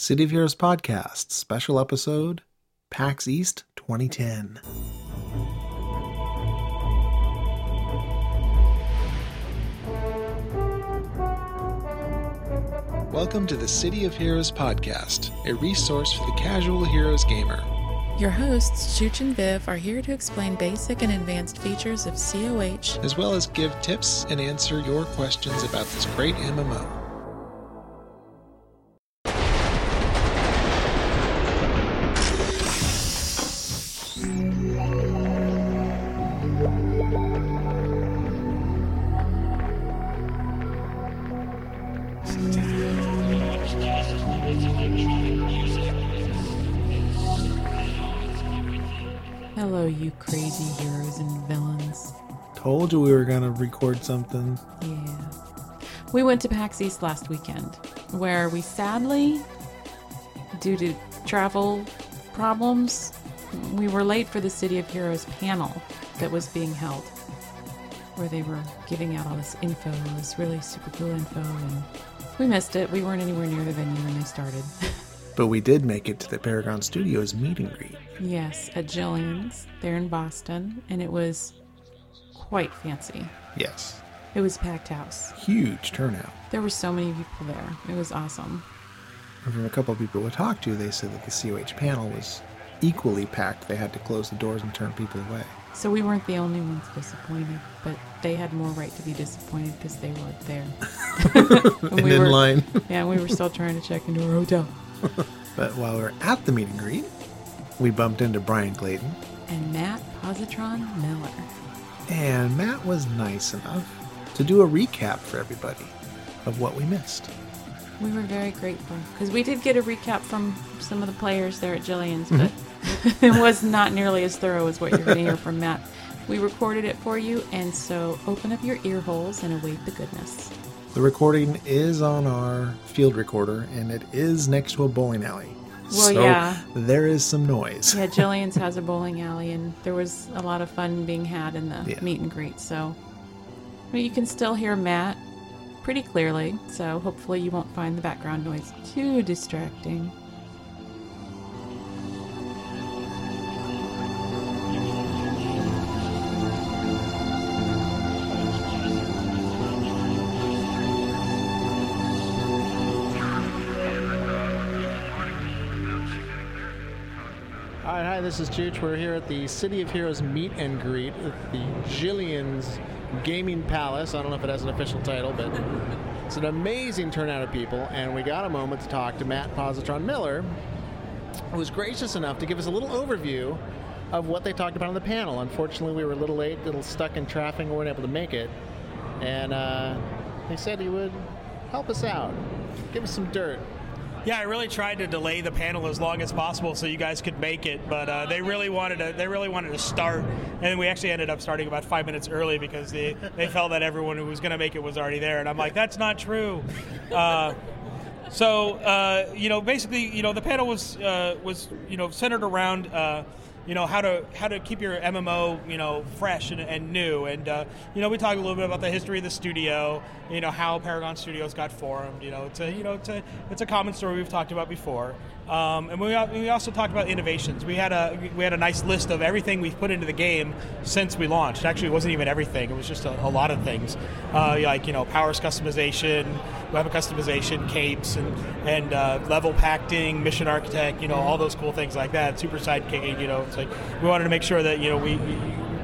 City of Heroes Podcast, special episode, PAX East 2010. Welcome to the City of Heroes Podcast, a resource for the casual heroes gamer. Your hosts, Chooch and Viv, are here to explain basic and advanced features of COH, as well as give tips and answer your questions about this great MMO. Told you we were going to record something. Yeah. We went to PAX East last weekend, where we sadly, due to travel problems, we were late for the City of Heroes panel that was being held, where they were giving out all this info, this really super cool info, and we missed it. We weren't anywhere near the venue when they started. But we did make it to the Paragon Studios meet and greet. yes, at Jillian's, there in Boston, and it was quite fancy. Yes. It was a packed house. Huge turnout. There were so many people there. It was awesome. And from a couple of people we talked to, they said that the COH panel was equally packed. They had to close the doors and turn people away. So we weren't the only ones disappointed, but they had more right to be disappointed because they weren't there. And we in were- line. Yeah, we were still trying to check into our hotel. But while we were at the meet and greet, we bumped into Brian Clayton. And Matt Positron Miller. And Matt was nice enough to do a recap for everybody of what we missed. We were very grateful because we did get a recap from some of the players there at Jillian's, mm-hmm. but it was not nearly as thorough as what you're going to hear from Matt. We recorded it for you, and so open up your ear holes and await the goodness. The recording is on our field recorder, and it is next to a bowling alley. Well, so yeah. there is some noise. Yeah, Jillian's has a bowling alley, and there was a lot of fun being had in the Yeah. meet and greet. So, but you can still hear Matt pretty clearly. So hopefully you won't find the background noise too distracting. Right, hi, this is Chooch. We're here at the City of Heroes meet and greet at the Jillian's Gaming Palace. I don't know if it has an official title, but it's an amazing turnout of people. And we got a moment to talk to Matt Positron Miller, who was gracious enough to give us a little overview of what they talked about on the panel. Unfortunately, we were a little late, a little stuck in traffic, and weren't able to make it. And uh, they said he would help us out, give us some dirt. Yeah, I really tried to delay the panel as long as possible so you guys could make it, but uh, they really wanted to. They really wanted to start, and we actually ended up starting about five minutes early because they they felt that everyone who was going to make it was already there, and I'm like, that's not true. Uh, so uh, you know, basically, you know, the panel was uh, was you know centered around. You know how to how to keep your MMO you know fresh and, and new. And uh, you know we talked a little bit about the history of the studio you know how Paragon Studios got formed you know it's a you know it's a it's a common story we've talked about before. Um, and we, we also talked about innovations. We had a we had a nice list of everything we've put into the game since we launched. Actually it wasn't even everything. It was just a, a lot of things. Uh, like you know powers customization weapon customization capes and and uh, level pacting mission architect you know all those cool things like that super sidekick you know it's like we wanted to make sure that you know we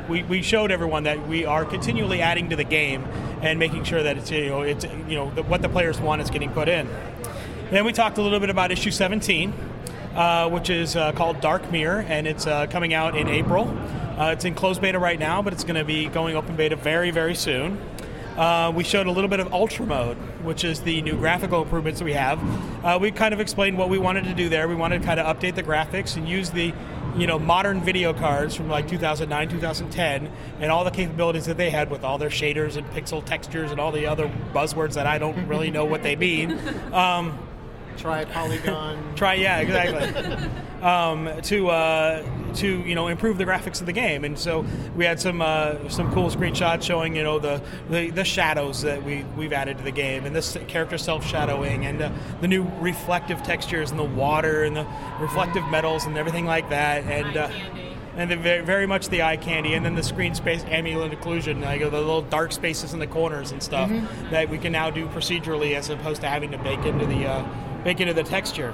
we, we showed everyone that we are continually adding to the game and making sure that it's you know it's you know the, what the players want is getting put in. Then we talked a little bit about issue 17, uh, which is uh, called Dark Mirror, and it's uh, coming out in April. Uh, it's in closed beta right now, but it's going to be going open beta very very soon. Uh, we showed a little bit of Ultra Mode, which is the new graphical improvements that we have. Uh, we kind of explained what we wanted to do there. We wanted to kind of update the graphics and use the, you know, modern video cards from like 2009, 2010, and all the capabilities that they had with all their shaders and pixel textures and all the other buzzwords that I don't really know what they mean. Um, Try Polygon. try, yeah, exactly. um, to uh, to you know improve the graphics of the game. And so we had some uh, some cool screenshots showing you know the, the, the shadows that we we've added to the game, and this character self shadowing, and uh, the new reflective textures and the water and the reflective metals and everything like that, and. Uh, and the, very, very much the eye candy, and then the screen space ambient occlusion, like the little dark spaces in the corners and stuff that we can now do procedurally as opposed to having to bake into the uh, bake into the texture.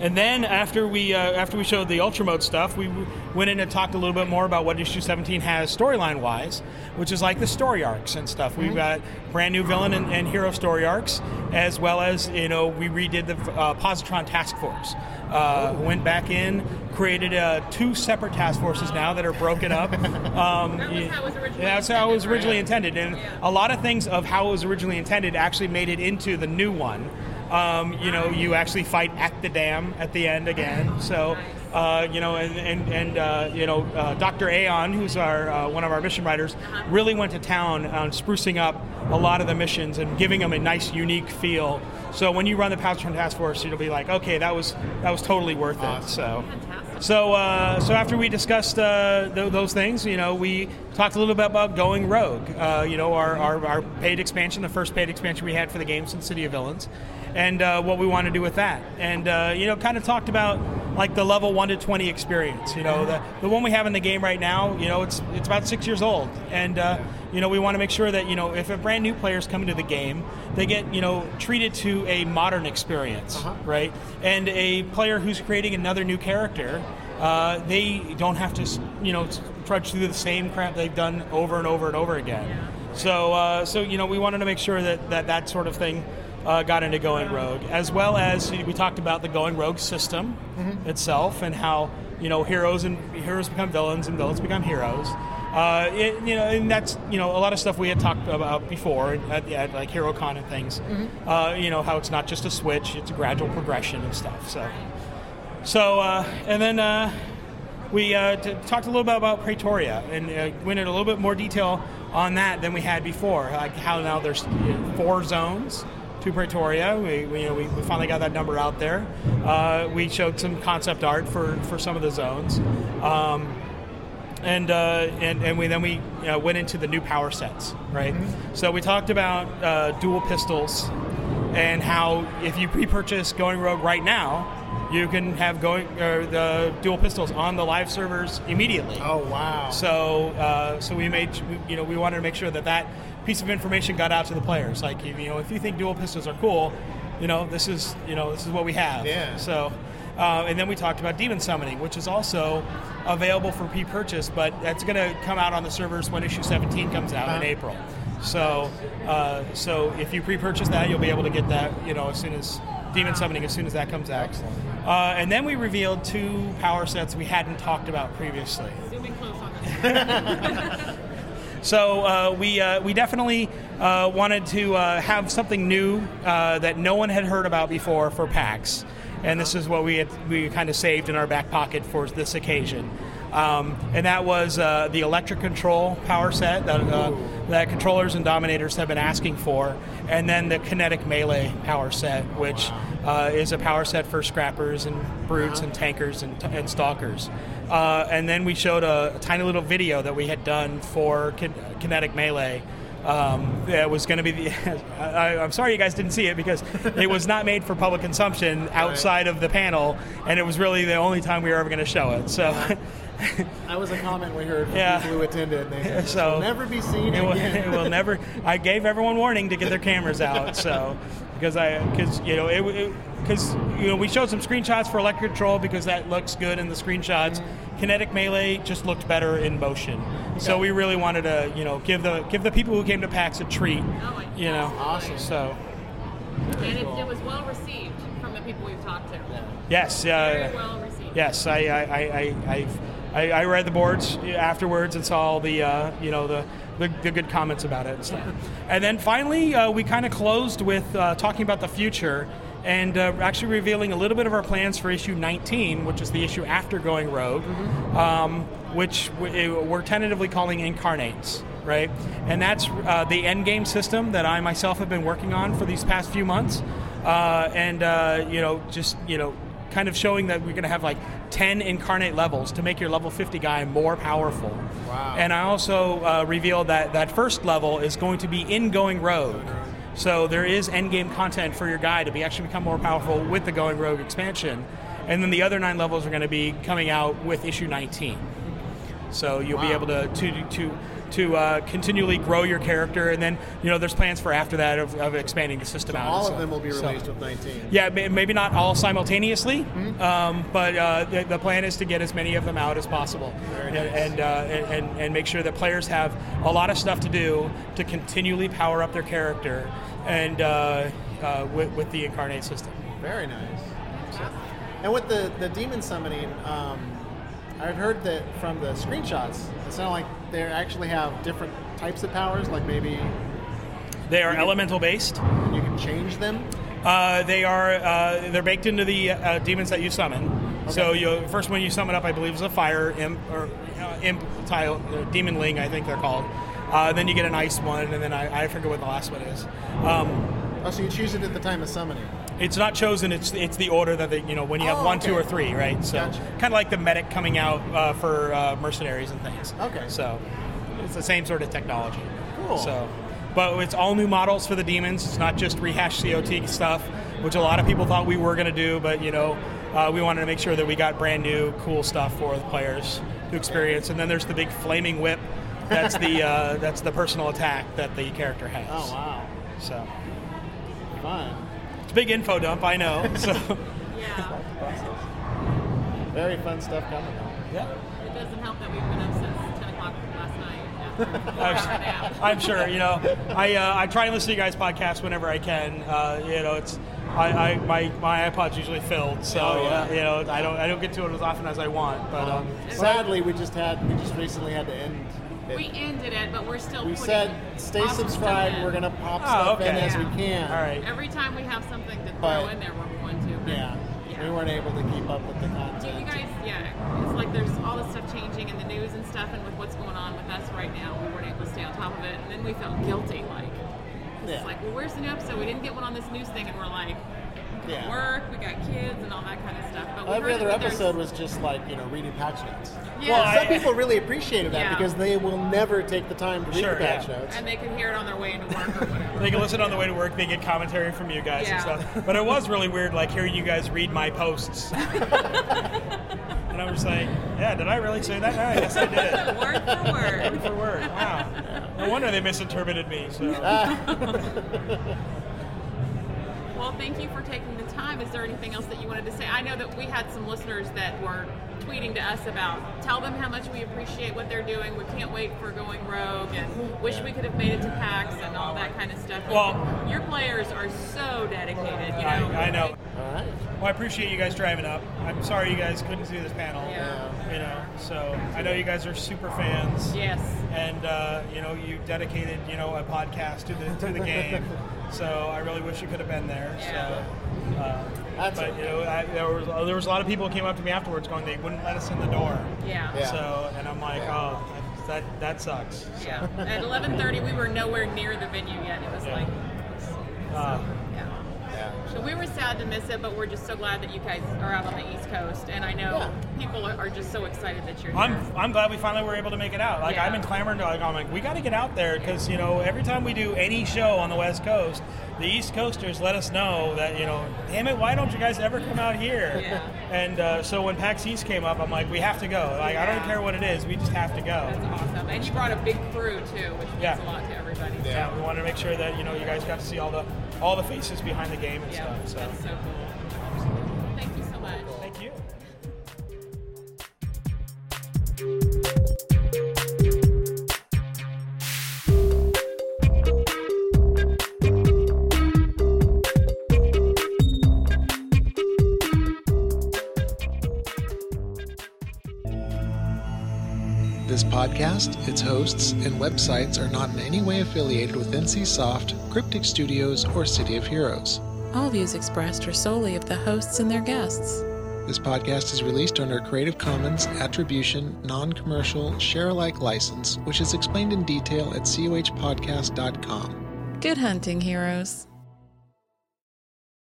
And then after we uh, after we showed the ultra mode stuff, we w- went in and talked a little bit more about what issue 17 has storyline wise, which is like the story arcs and stuff. We've got brand new villain and, and hero story arcs, as well as you know we redid the uh, Positron Task Force. Uh, went back in, created uh, two separate task forces now that are broken up. Um, That was how it was originally that's how it was intended, originally intended, and Yeah. a lot of things of how it was originally intended actually made it into the new one. Um, you know, you actually fight at the dam at the end again. So, uh, you know, and and, and uh, you know, uh, Dr. Aeon, who's our uh, one of our mission writers, really went to town on sprucing up a lot of the missions and giving them a nice, unique feel. So when you run the Positron Task Force, it'll be like, okay, that was that was totally worth it. So. So, uh, so after we discussed uh, th- those things, you know, we talked a little bit about going rogue. Uh, you know, our, our, our paid expansion, the first paid expansion we had for the game since City of Villains, and uh, what we want to do with that. And uh, you know, kind of talked about like the level one to twenty experience. You know, the the one we have in the game right now. You know, it's it's about six years old, and uh, you know, we want to make sure that you know if a brand new player is coming to the game, they get you know treated to a modern experience, right? And a player who's creating another new character uh, they don't have to, you know, trudge through the same crap they've done over and over and over again. So, uh, so you know, we wanted to make sure that that, that sort of thing uh, got into Going Rogue, as well as we talked about the Going Rogue system itself and how you know heroes and heroes become villains and villains become heroes. Uh, it, you know, and that's you know a lot of stuff we had talked about before at, at like HeroCon and things. Uh, you know how it's not just a switch; it's a gradual progression and stuff. So. So, uh, and then uh, we uh, t- talked a little bit about Praetoria and uh, went into a little bit more detail on that than we had before. Like how now there's four zones to Praetoria. We, we, you know, we, we finally got that number out there. Uh, we showed some concept art for, for some of the zones. Um, and, uh, and and we then we uh, went into the new power sets, right? So we talked about uh, dual pistols and how if you pre-purchase Going Rogue right now, you can have going or the dual pistols on the live servers immediately. Oh wow! So, uh, so we made, you know, we wanted to make sure that that piece of information got out to the players. Like, you know, if you think dual pistols are cool, you know, this is, you know, this is what we have. Yeah. So, uh, and then we talked about demon summoning, which is also available for pre-purchase, but that's going to come out on the servers when issue 17 comes out in Uh-huh. April. So, uh, so if you pre-purchase that, you'll be able to get that, you know, as soon as demon summoning, as soon as that comes out. Excellent. Uh, and then we revealed two power sets we hadn't talked about previously. Zooming close on this. So uh, we uh, we definitely uh, wanted to uh, have something new uh, that no one had heard about before for PAX, and this is what we had we kind of saved in our back pocket for this occasion. Um, and that was uh, the electric control power set that, that controllers and dominators have been asking for, and then the kinetic melee power set, which is a power set for scrappers and brutes and tankers and, and stalkers. Uh, and then we showed a, a tiny little video that we had done for kin- kinetic melee. Um, that was going to be the. I, I'm sorry you guys didn't see it because it was not made for public consumption outside of the panel, and it was really the only time we were ever going to show it. So. That was a comment we heard from Yeah. people who attended. and They said, "This So- will never be seen it will, again. it will never. I gave everyone warning to get their cameras out. So because I because you know it because you know we showed some screenshots for electric control because that looks good in the screenshots. Kinetic melee just looked better in motion. So we really wanted to you know give the give the people who came to PAX a treat. my You know. Awesome. So and it, it was well received from the people we've talked to. yes. Very Uh, well received. Yes, I I, I, I, I've- I, I read the boards afterwards and saw all the uh, you know the, the, the good comments about it and stuff. And then finally, uh, we kind of closed with uh, talking about the future and uh, actually revealing a little bit of our plans for issue 19, which is the issue after Going Rogue, um, which we're tentatively calling Incarnates. Right, and that's uh, the end game system that I myself have been working on for these past few months, uh, and uh, you know, just you know, kind of showing that we're going to have like 10 incarnate levels to make your level 50 guy more powerful. Wow. And I also uh, revealed that that first level is going to be in Going Rogue. So there is endgame content for your guy to be actually become more powerful with the Going Rogue expansion. And then the other nine levels are going to be coming out with issue 19. So you'll be able to to to to uh, continually grow your character, and then you know there's plans for after that of, of expanding the system out. All So- of them will be so- released with 19. yeah, may- maybe not all simultaneously, Mm-hmm. um, but uh, the, the plan is to get as many of them out as possible, and nice. and, uh, and and and make sure that players have a lot of stuff to do to continually power up their character, and uh, uh, with, with the incarnate system. Very nice. And with the, the demon summoning, um, I've heard that from the screenshots, it sounded like they actually have different types of powers, like maybe They are elemental based. you can change them. Uh, they are uh, they're baked into the uh, demons that you summon. So you first one you summon up, I believe, is a fire imp or uh, imp tile, uh, demon ling, I think they're called. Uh, then you get an ice one, and then I, I forget what the last one is. Um, Oh, so you choose it at the time of summoning. it's not chosen. It's it's the order that they you know when you have Oh, one, two, okay. or three, right? So Gotcha. kind of like the medic coming out uh, for uh, mercenaries and things. Okay. So it's the same sort of technology. Cool. So, but it's all new models for the demons. It's not just rehashed COT stuff, which a lot of people thought we were going to do. But you know, uh, we wanted to make sure that we got brand new, cool stuff for the players to experience. And then there's the big flaming whip. That's the uh, that's the personal attack that the character has. Oh, wow. So Fun. it's a big info dump, I know. So Yeah. Very fun stuff coming though. yeah. It doesn't help that we've been up since 10 o'clock last night. I'm, I'm sure. You know, I uh, I try and listen to you guys' podcasts whenever I can. Uh, you know, it's I, I my my iPod's usually filled, so Oh, yeah. uh, you know I don't I don't get to it as often as I want. But um, Sadly, we just had we just recently had to end. It. We ended it, but we're still. We putting said stay awesome subscribed. We're gonna pop Oh, stuff in okay. as we can. all right. Every time we have something to throw But- in there, we're going to. But Yeah. yeah. We weren't able to keep up with the content. Do you guys? Yeah, it's like there's all this stuff changing in the news and stuff, and with what's going on with us right now, we weren't able to stay on top of it, and then we felt guilty, like. Yeah. It's like, well, where's the new episode? We didn't get one on this news thing, and we're like, we got Yeah. work, we got kids, and all that kind of stuff. But we Every other that there's- episode was just like you know reading patch notes. Yeah. Well, Well, some I- people really appreciated that Yeah. because they will never take the time to read Sure, the patch yeah. notes. and they can hear it on their way into work or whatever. They can listen on the way to work. They get commentary from you guys and stuff. But it was really weird, like hearing you guys read my posts. and I was like, "Yeah, did I really say that? Yeah, I I did." word for word. Word for word. Wow. No wonder they misinterpreted me. So. Well, thank you for taking the time. Is there anything else that you wanted to say? I know that we had some listeners that were tweeting to us about tell them how much we appreciate what they're doing. We can't wait for going rogue and wish we could have made it to PAX and all that kind of stuff. Well- your players are so dedicated. You know, I, I know. All right. Well, I appreciate you guys driving up. I'm sorry you guys couldn't see this panel. Yeah. You know, so I know you guys are super fans. Yes. And uh, you know, you dedicated you know a podcast to the to the game. so I really wish you could have been there. Yeah. So. Uh, That's but you know, I, there was there was a lot of people who came up to me afterwards going, they wouldn't let us in the door. Yeah. Yeah. So, and I'm like, oh, that that sucks. Yeah. At 11:30, we were nowhere near the venue yet. It was Yeah. like, Uh, yeah. Yeah. So we were sad to miss it, but we're just so glad that you guys are out on the East Coast, and I know Yeah. people are, are just so excited that you're I'm, here. I'm glad we finally were able to make it out. Like Yeah. I've been clamoring to like I'm like we got to get out there because you know every time we do any show on the West Coast, the East Coasters let us know that you know damn it why don't you guys ever come out here? Yeah. And uh, so when PAX East came up, I'm like we have to go. Like I don't care what it is, we just have to go. That's awesome. And you brought a big crew too, which means Yeah. a lot to everybody. Yeah, we wanted to make sure that you know you guys got to see all the all the faces behind the game and Yeah, stuff. So that's so cool. This podcast, its hosts, and websites are not in any way affiliated with NCSoft, Cryptic Studios, or City of Heroes. All views expressed are solely of the hosts and their guests. This podcast is released under a Creative Commons Attribution, Non Commercial, Share Alike license, which is explained in detail at cohpodcast.com. Good hunting, heroes.